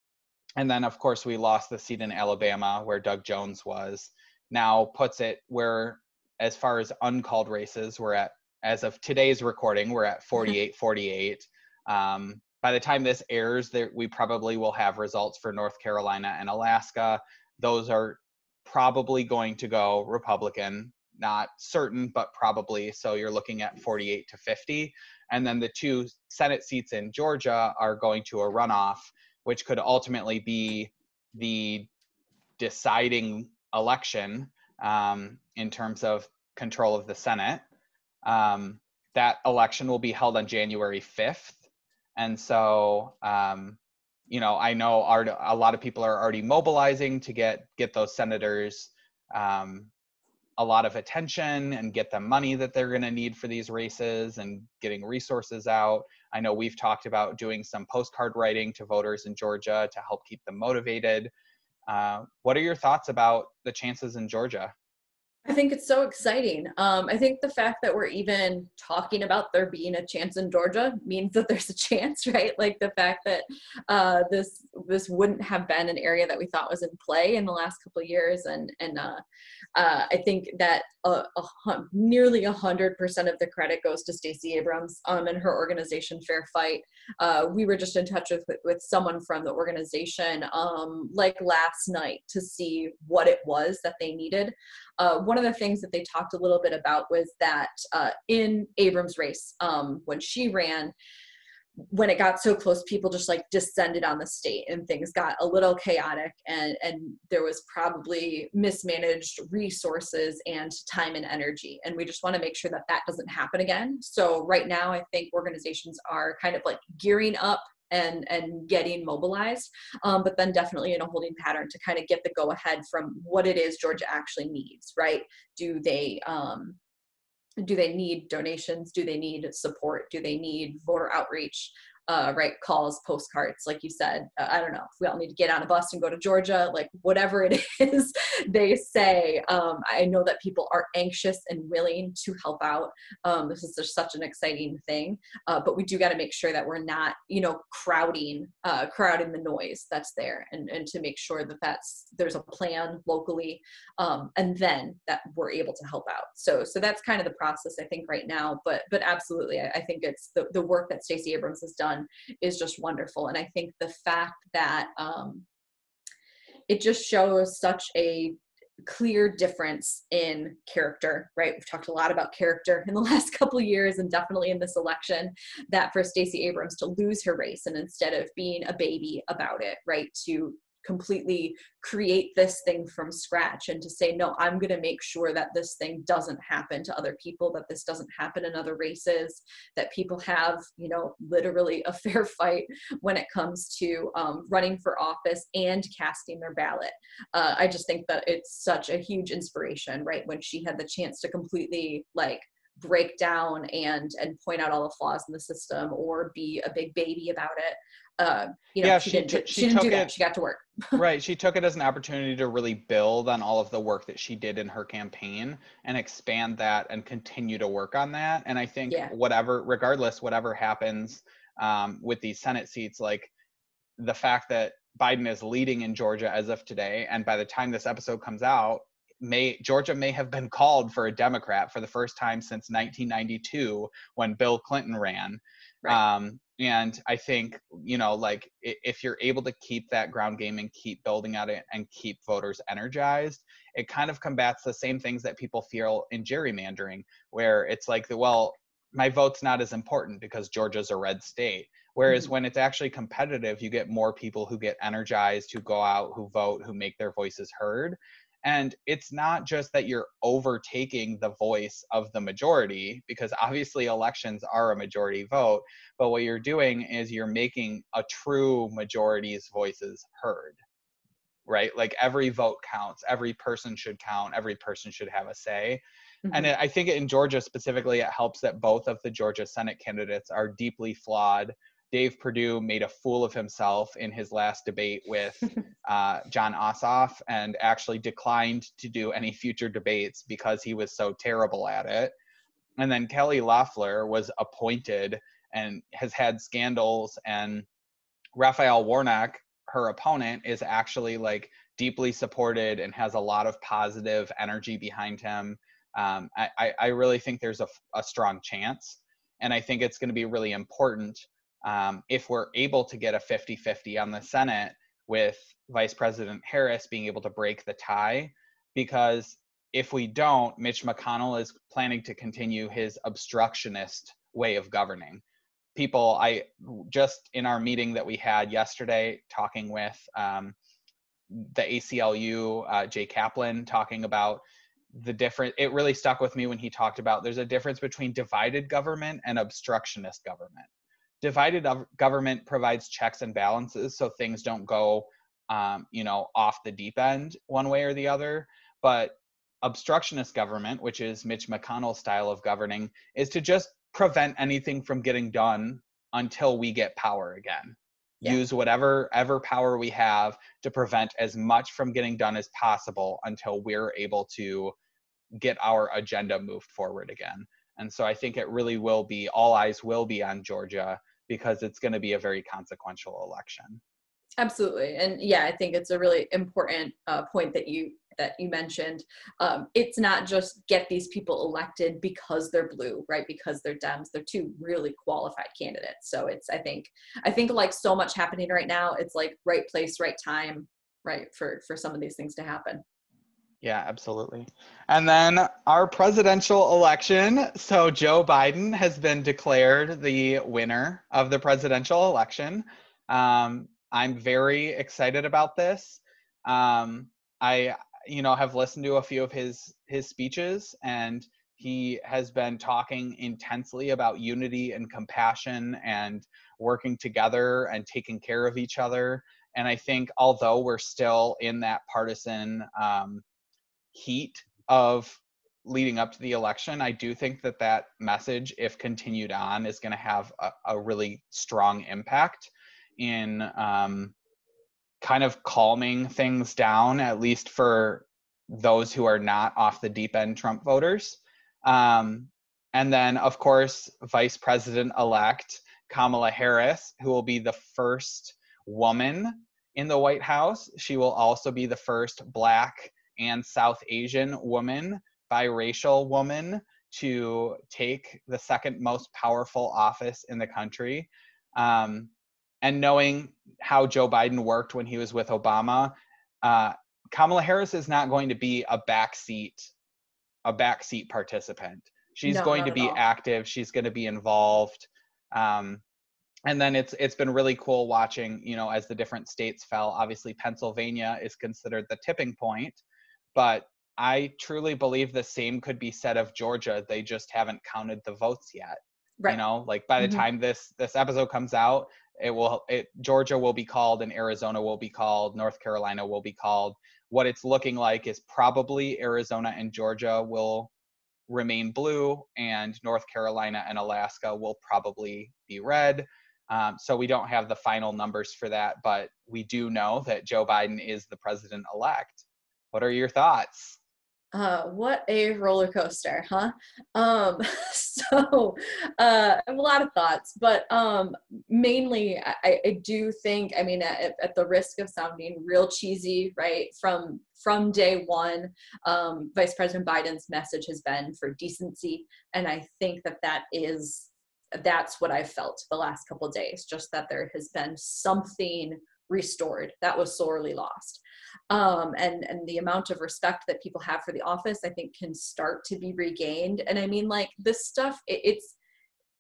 [SPEAKER 1] and then, of course, we lost the seat in Alabama where Doug Jones was now puts it where, as far as uncalled races, we're at, as of today's recording, we're at (laughs) 48 48. Um, by the time this airs, there, we probably will have results for North Carolina and Alaska. Those are probably going to go Republican, not certain, but probably. So you're looking at 48 to 50. And then the two Senate seats in Georgia are going to a runoff, which could ultimately be the deciding election um, in terms of control of the Senate. Um, that election will be held on January 5th. And so, um, you know, I know our, a lot of people are already mobilizing to get get those senators um, a lot of attention and get them money that they're going to need for these races and getting resources out. I know we've talked about doing some postcard writing to voters in Georgia to help keep them motivated. Uh, what are your thoughts about the chances in Georgia?
[SPEAKER 2] I think it's so exciting. Um, I think the fact that we're even talking about there being a chance in Georgia means that there's a chance, (laughs) right? Like the fact that uh, this this wouldn't have been an area that we thought was in play in the last couple of years, and and uh, uh, I think that a, a, nearly a hundred percent of the credit goes to Stacey Abrams um, and her organization Fair Fight. Uh, we were just in touch with with someone from the organization um, like last night to see what it was that they needed. Uh, one of the things that they talked a little bit about was that uh, in Abrams' race, um, when she ran, when it got so close, people just like descended on the state and things got a little chaotic and, and there was probably mismanaged resources and time and energy. And we just want to make sure that that doesn't happen again. So right now, I think organizations are kind of like gearing up and and getting mobilized um, but then definitely in a holding pattern to kind of get the go ahead from what it is georgia actually needs right do they um, do they need donations? Do they need support? Do they need voter outreach uh, write calls, postcards, like you said. Uh, I don't know if we all need to get on a bus and go to Georgia, like whatever it (laughs) is they say. Um, I know that people are anxious and willing to help out. Um, this is just such an exciting thing, uh, but we do got to make sure that we're not, you know, crowding, uh, crowding the noise that's there, and and to make sure that that's there's a plan locally, um, and then that we're able to help out. So so that's kind of the process I think right now. But but absolutely, I, I think it's the the work that Stacey Abrams has done is just wonderful. And I think the fact that um, it just shows such a clear difference in character right we've talked a lot about character in the (laughs) last couple years and definitely in this election that for Stacey Abrams to lose her race and instead of being a baby about it right to completely create this thing from scratch and to say no i'm going to make sure that this thing doesn't happen to other people that this doesn't happen in other races that people have you know literally a (laughs) fair fight when it comes to um, running for office and casting their ballot. Uh, i just think that it's such a huge inspiration right when she had the chance to completely like break down and and point out all the flaws in the system or be a big baby about it uh, you know,
[SPEAKER 1] yeah,
[SPEAKER 2] she,
[SPEAKER 1] she,
[SPEAKER 2] didn't,
[SPEAKER 1] she,
[SPEAKER 2] she didn't do that.
[SPEAKER 1] It,
[SPEAKER 2] she got to work. (laughs)
[SPEAKER 1] right. She took it as an opportunity to really build on all of the work that she did in her campaign and expand that and continue to work on that. And I think yeah. whatever, regardless, whatever happens um, with these Senate seats, like the fact that Biden is leading in Georgia as of today, and by the time this episode comes out, may Georgia may have been called for a Democrat for the first time since 1992 when Bill Clinton ran. Right. Um, and I think you know, like if you're able to keep that ground game and keep building at it and keep voters energized, it kind of combats the same things that people feel in gerrymandering, where it's like, the, well, my vote's not as important because Georgia's a red state. Whereas mm-hmm. when it's actually competitive, you get more people who get energized, who go out, who vote, who make their voices heard. And it's not just that you're overtaking the voice of the majority, because obviously elections are a majority vote, but what you're doing is you're making a true majority's voices heard, right? Like every vote counts, every person should count, every person should have a say. Mm-hmm. And it, I think in Georgia specifically, it helps that both of the Georgia Senate candidates are deeply flawed Dave Perdue made a fool of himself in his last debate with (laughs) uh, Jon Ossoff and actually declined to do any future debates because he was so terrible at it. And then Kelly Loeffler was appointed and has had scandals. And Raphael Warnock, her opponent, is actually like deeply supported and has a lot of positive energy behind him. Um, I, I really think there's a, a strong chance. And I think it's going to be really important um, if we're able to get a 50 50 on the Senate with Vice President Harris being able to break the tie, because if we don't, Mitch McConnell is planning to continue his obstructionist way of governing. People, I just in our meeting that we had yesterday, talking with um, the ACLU, uh, Jay Kaplan, talking about the different. It really stuck with me when he talked about there's a difference between divided government and obstructionist government divided government provides checks and balances so things don't go um, you know off the deep end one way or the other. But obstructionist government which is mitch mcconnell's style of governing is to just prevent anything from getting done until we get power again. Yeah. use whatever ever power we have to prevent as much from getting done as possible until we're able to get our agenda moved forward again. And so I think it really will be all eyes will be on Georgia because it's going to be a very consequential election.
[SPEAKER 2] Absolutely, and yeah, I think it's a really important uh, point that you that you mentioned. Um, it's not just get these people elected because they're blue, right? Because they're Dems. They're two really qualified candidates. So it's I think I think like so much happening right now. It's like right place, right time, right for for some of these things to happen.
[SPEAKER 1] Yeah, absolutely. And then our presidential election. So Joe Biden has been declared the winner of the presidential election. Um, I'm very excited about this. Um, I, you know, have listened to a few of his his speeches, and he has been talking intensely about unity and compassion and working together and taking care of each other. And I think although we're still in that partisan um, heat of leading up to the election, I do think that that message, if continued on, is going to have a, a, really strong impact in um, kind of calming things down, at least for those who are not off the deep end Trump voters. Um, and then, of course, Vice President elect Kamala Harris, who will be the first woman in the White House. She will also be the first Black and South Asian woman, biracial woman, to take the second most powerful office in the country. Um, and knowing how Joe Biden worked when he was with Obama, uh, Kamala Harris is not going to be a backseat, a backseat participant. She's no, going to be active. She's going to be involved. Um, and then it's it's been really cool watching you know as the different states fell obviously pennsylvania is considered the tipping point but i truly believe the same could be said of georgia they just haven't counted the votes yet right. you know like by the mm-hmm. time this this episode comes out it will it georgia will be called and arizona will be called north carolina will be called what it's looking like is probably arizona and georgia will remain blue and north carolina and alaska will probably be red um, so we don't have the final numbers for that, but we do know that Joe Biden is the president elect. What are your thoughts?
[SPEAKER 2] Uh, what a roller coaster, huh? Um, (laughs) so uh, I have a lot of thoughts, but um, mainly I, I, do think, I mean, at, at, the risk of sounding real cheesy, right? From from day one, um, Vice President Biden's message has been for decency, and I think that that is that's what I've felt the last couple days, just that there has been something restored that was sorely lost. Um, and and the amount of respect that people have for the office, I think, can start to be regained. And I mean, like this stuff, it, it's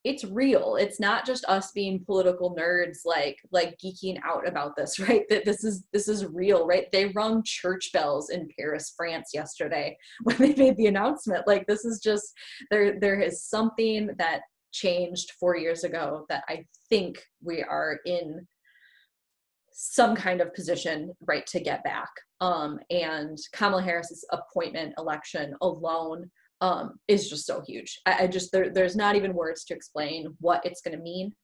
[SPEAKER 2] it's real it's not just us being political nerds like like geeking out about this (laughs) right that this is this is real right they rung church bells in paris france yesterday (laughs) when they made the announcement like this is just there there is something that changed four years ago that I think we are in some kind of position right to get back. Um, and Kamala Harris's appointment election alone um, is just so huge. I, I just there, there's not even words to explain what it's going to mean.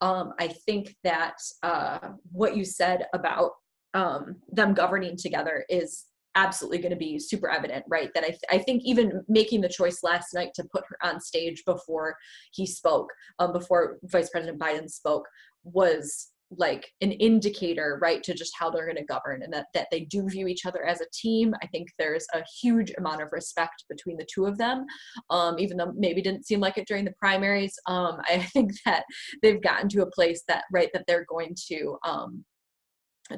[SPEAKER 2] Um, I think that uh, what you said about um, them governing together is absolutely going to be super evident, right? That I, th- I think even making the choice last night to put her on stage before he spoke, um, before Vice President Biden spoke, was like an indicator right to just how they're going to govern and that, that they do view each other as a team. I think there's a huge amount of respect between the two of them um, even though maybe didn't seem like it during the primaries. Um, (laughs) i think that they've gotten to a place that right that they're going to um,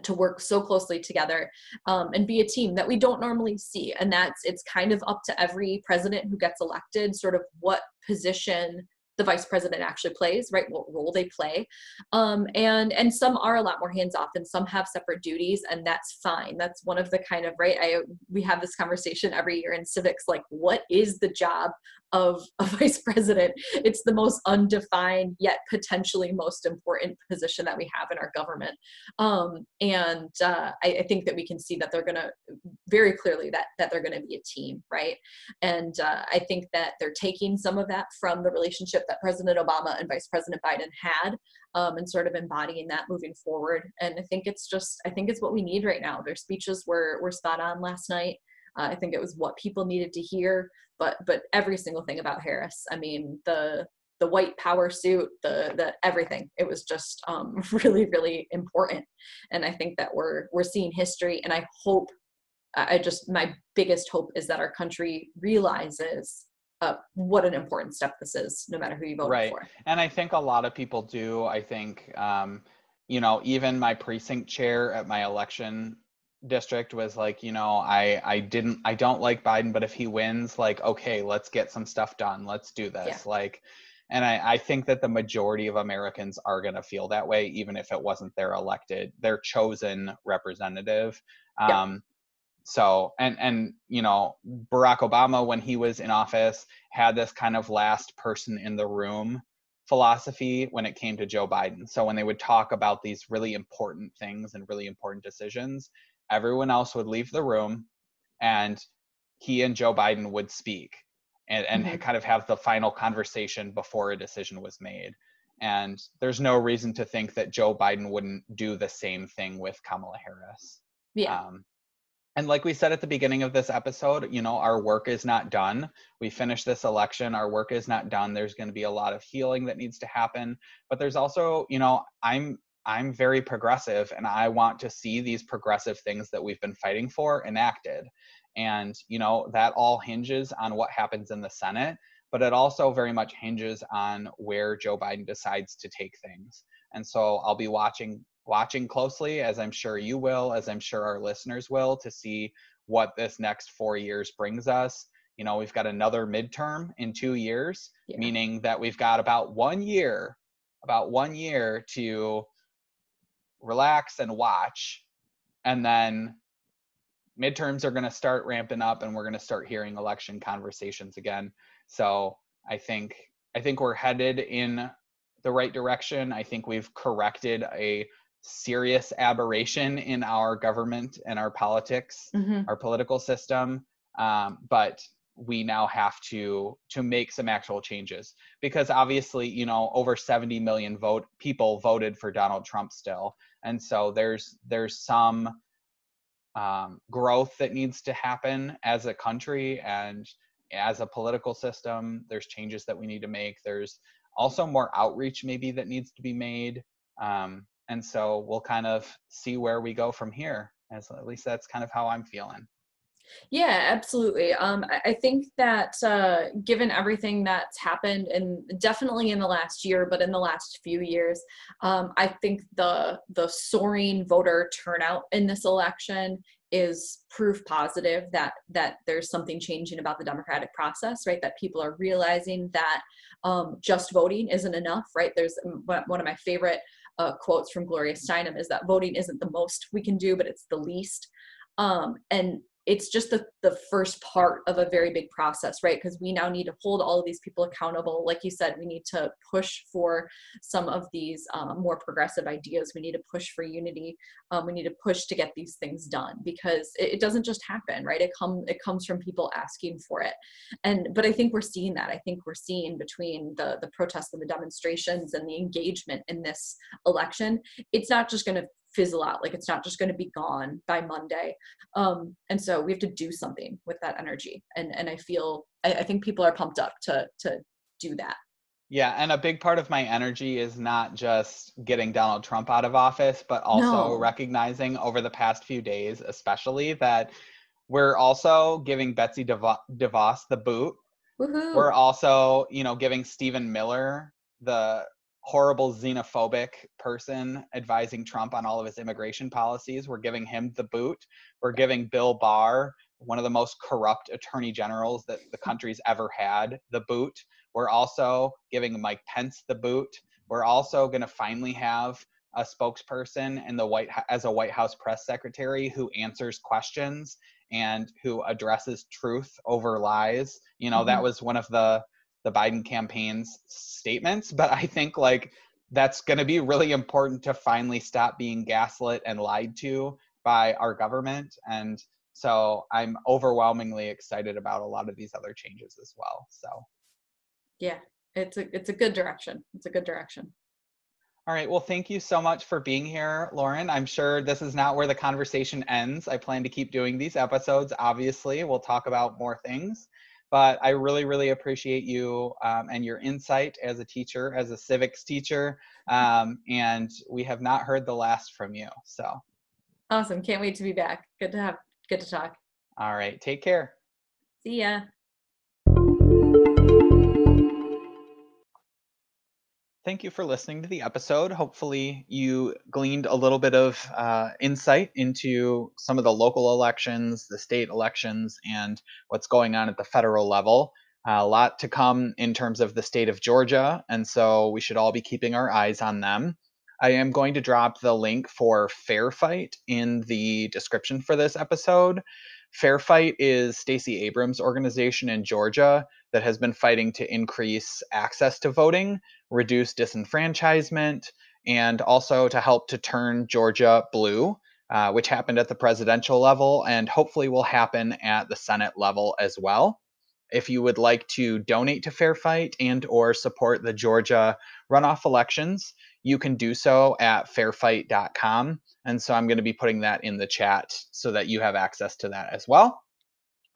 [SPEAKER 2] to work so closely together um, and be a team that we don't normally see. And that's it's kind of up to every president who gets elected sort of what position the vice president actually plays right what role they play. Um, and and some are a lot more hands off and some have separate duties and that's fine. That's one of the kind of right i we have this conversation every year in civics like what is the job of (laughs) a vice president? It's the most undefined yet potentially most important position that we have in our government. Um, and uh, I, I, think that we can see that they're going to very clearly that that they're going to be a team right? And uh, i think that they're taking some of that from the relationship that President Obama and Vice President Biden had um, and sort of embodying that moving forward. And I think it's just, I think it's what we need right now. Their speeches were, were spot on last night. Uh, I think it was what people needed to hear, but but every single thing about Harris. I mean, the the white power suit, the the everything. It was just um, (laughs) really really important, and I think that we're we're seeing history. And I hope, I just my biggest hope is that our country realizes what an important step this is, no matter who you vote
[SPEAKER 1] right.
[SPEAKER 2] for.
[SPEAKER 1] And I think a lot of people do. I think, um, you know, even my precinct chair at my election district was like, you know, I I didn't I don't like Biden, but if he wins, like, okay, let's get some stuff done. Let's do this. Yeah. Like, and I, I think that the majority of Americans are going to feel that way, even if it wasn't their elected, their chosen representative. Um, so and and you know barack obama when he was in office had this kind of last person in the room philosophy when it came to joe biden. So when they would talk about these really important things and really important decisions everyone else would leave the room and he and joe biden would speak and, and mm-hmm. kind of have the final conversation before a decision was made. And there's no reason to think that joe biden wouldn't do the same thing with kamala harris.
[SPEAKER 2] Yeah. Um,
[SPEAKER 1] and like we said at the beginning of this episode, you know, our work is not done. We finished this election, our work is not done. There's going to be a lot of healing that needs to happen, but there's also, you know, I'm I'm very progressive and I want to see these progressive things that we've been fighting for enacted. And, you know, that all hinges on what happens in the Senate, but it also very much hinges on where Joe Biden decides to take things. And so I'll be watching watching closely, as I'm sure you will, as I'm sure our listeners will, to see what this next four years brings us. You know, we've got another midterm in two years, yeah. meaning that we've got about one year about one year to relax and watch and then midterms are going to start ramping up and we're going to start hearing election conversations again so i think i think we're headed in the right direction i think we've corrected a serious aberration in our government and our politics mm-hmm. our political system um, but we now have to to make some actual changes because obviously you know over 70 million vote people voted for donald trump still and so there's there's some um, growth that needs to happen as a country and as a political system. There's changes that we need to make. There's also more outreach maybe that needs to be made. Um, and so we'll kind of see where we go from here. As at least that's kind of how I'm feeling.
[SPEAKER 2] Yeah, absolutely. Um, I think that uh, given everything that's happened, and definitely in the last year, but in the last few years, um, I think the the soaring voter turnout in this election is proof positive that that there's something changing about the democratic process right that people are realizing that um, just voting isn't enough right there's one of my favorite uh, quotes from gloria steinem is that voting isn't the most we can do but it's the least. Um, and it's just the, the first part of a very big process right? Because we now need to hold all of these people accountable. Like you said we need to push for some of these um, more progressive ideas. We need to push for unity. Um, we need to push to get these things done because it, it doesn't just happen right? It comes it comes from people asking for it. And but i think we're seeing that. I think we're seeing between the the protests and the demonstrations and the engagement in this election it's not just going to fizzle out like it's not just going to be gone by monday um, and so we have to do something with that energy and and i feel I, I think people are pumped up to to do that
[SPEAKER 1] yeah, and a big part of my energy is not just getting Donald Trump out of office, but also no. recognizing over the past few days, especially that we're also giving Betsy DeVos the boot. Woo-hoo. We're also, you know, giving Stephen Miller the horrible xenophobic person advising Trump on all of his immigration policies. We're giving him the boot. We're giving Bill Barr, one of the most corrupt attorney generals that the country's ever had, the boot. We're also giving Mike Pence the boot. We're also going to finally have a spokesperson in the White as a White House press secretary who answers questions and who addresses truth over lies. You know, mm-hmm. that was one of the the Biden campaign's statements, but I think like that's going to be really important to finally stop being gaslit and lied to by our government. And so I'm overwhelmingly excited about a lot of these other changes as well. So
[SPEAKER 2] yeah, it's a it's a good direction. It's a good direction.
[SPEAKER 1] All right. Well, thank you so much for being here, Lauren. I'm sure this is not where the conversation ends. I plan to keep doing these episodes. Obviously, we'll talk about more things but I really, really appreciate you um, and your insight as a teacher, as a civics teacher. Um, and we have not heard the last from you. So
[SPEAKER 2] awesome. Can't wait to be back. Good to have, good to talk.
[SPEAKER 1] All right. Take care.
[SPEAKER 2] See ya.
[SPEAKER 1] Thank you for listening to the episode. Hopefully, you gleaned a little bit of uh, insight into some of the local elections, the state elections, and what's going on at the federal level. A lot to come in terms of the state of Georgia, and so we should all be keeping our eyes on them. I am going to drop the link for Fair Fight in the description for this episode. Fair Fight is Stacey Abrams' organization in Georgia that has been fighting to increase access to voting, reduce disenfranchisement, and also to help to turn Georgia blue, uh, which happened at the presidential level and hopefully will happen at the Senate level as well. If you would like to donate to Fair Fight and or support the Georgia runoff elections, you can do so at fairfight.com. And so I'm going to be putting that in the chat so that you have access to that as well.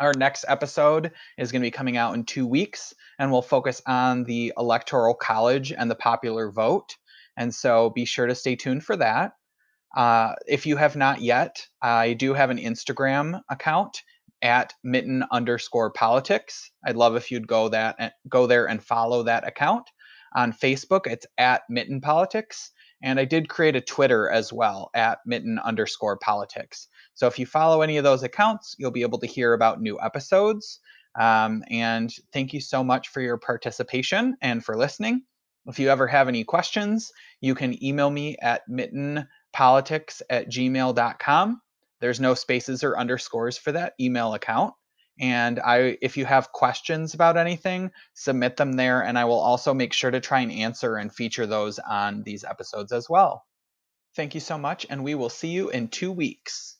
[SPEAKER 1] Our next episode is going to be coming out in two weeks, and we'll focus on the Electoral College and the popular vote. And so be sure to stay tuned for that. Uh, if you have not yet, I do have an Instagram account at mitten underscore politics. I'd love if you'd go that go there and follow that account. On Facebook, it's at mitten politics. And I did create a Twitter as well at mitten underscore politics. So if you follow any of those accounts, you'll be able to hear about new episodes. Um, and thank you so much for your participation and for listening. If you ever have any questions, you can email me at mittenpolitics at gmail.com. There's no spaces or underscores for that email account. And I, if you have questions about anything, submit them there, and I will also make sure to try and answer and feature those on these episodes as well. Thank you so much, and we will see you in two weeks.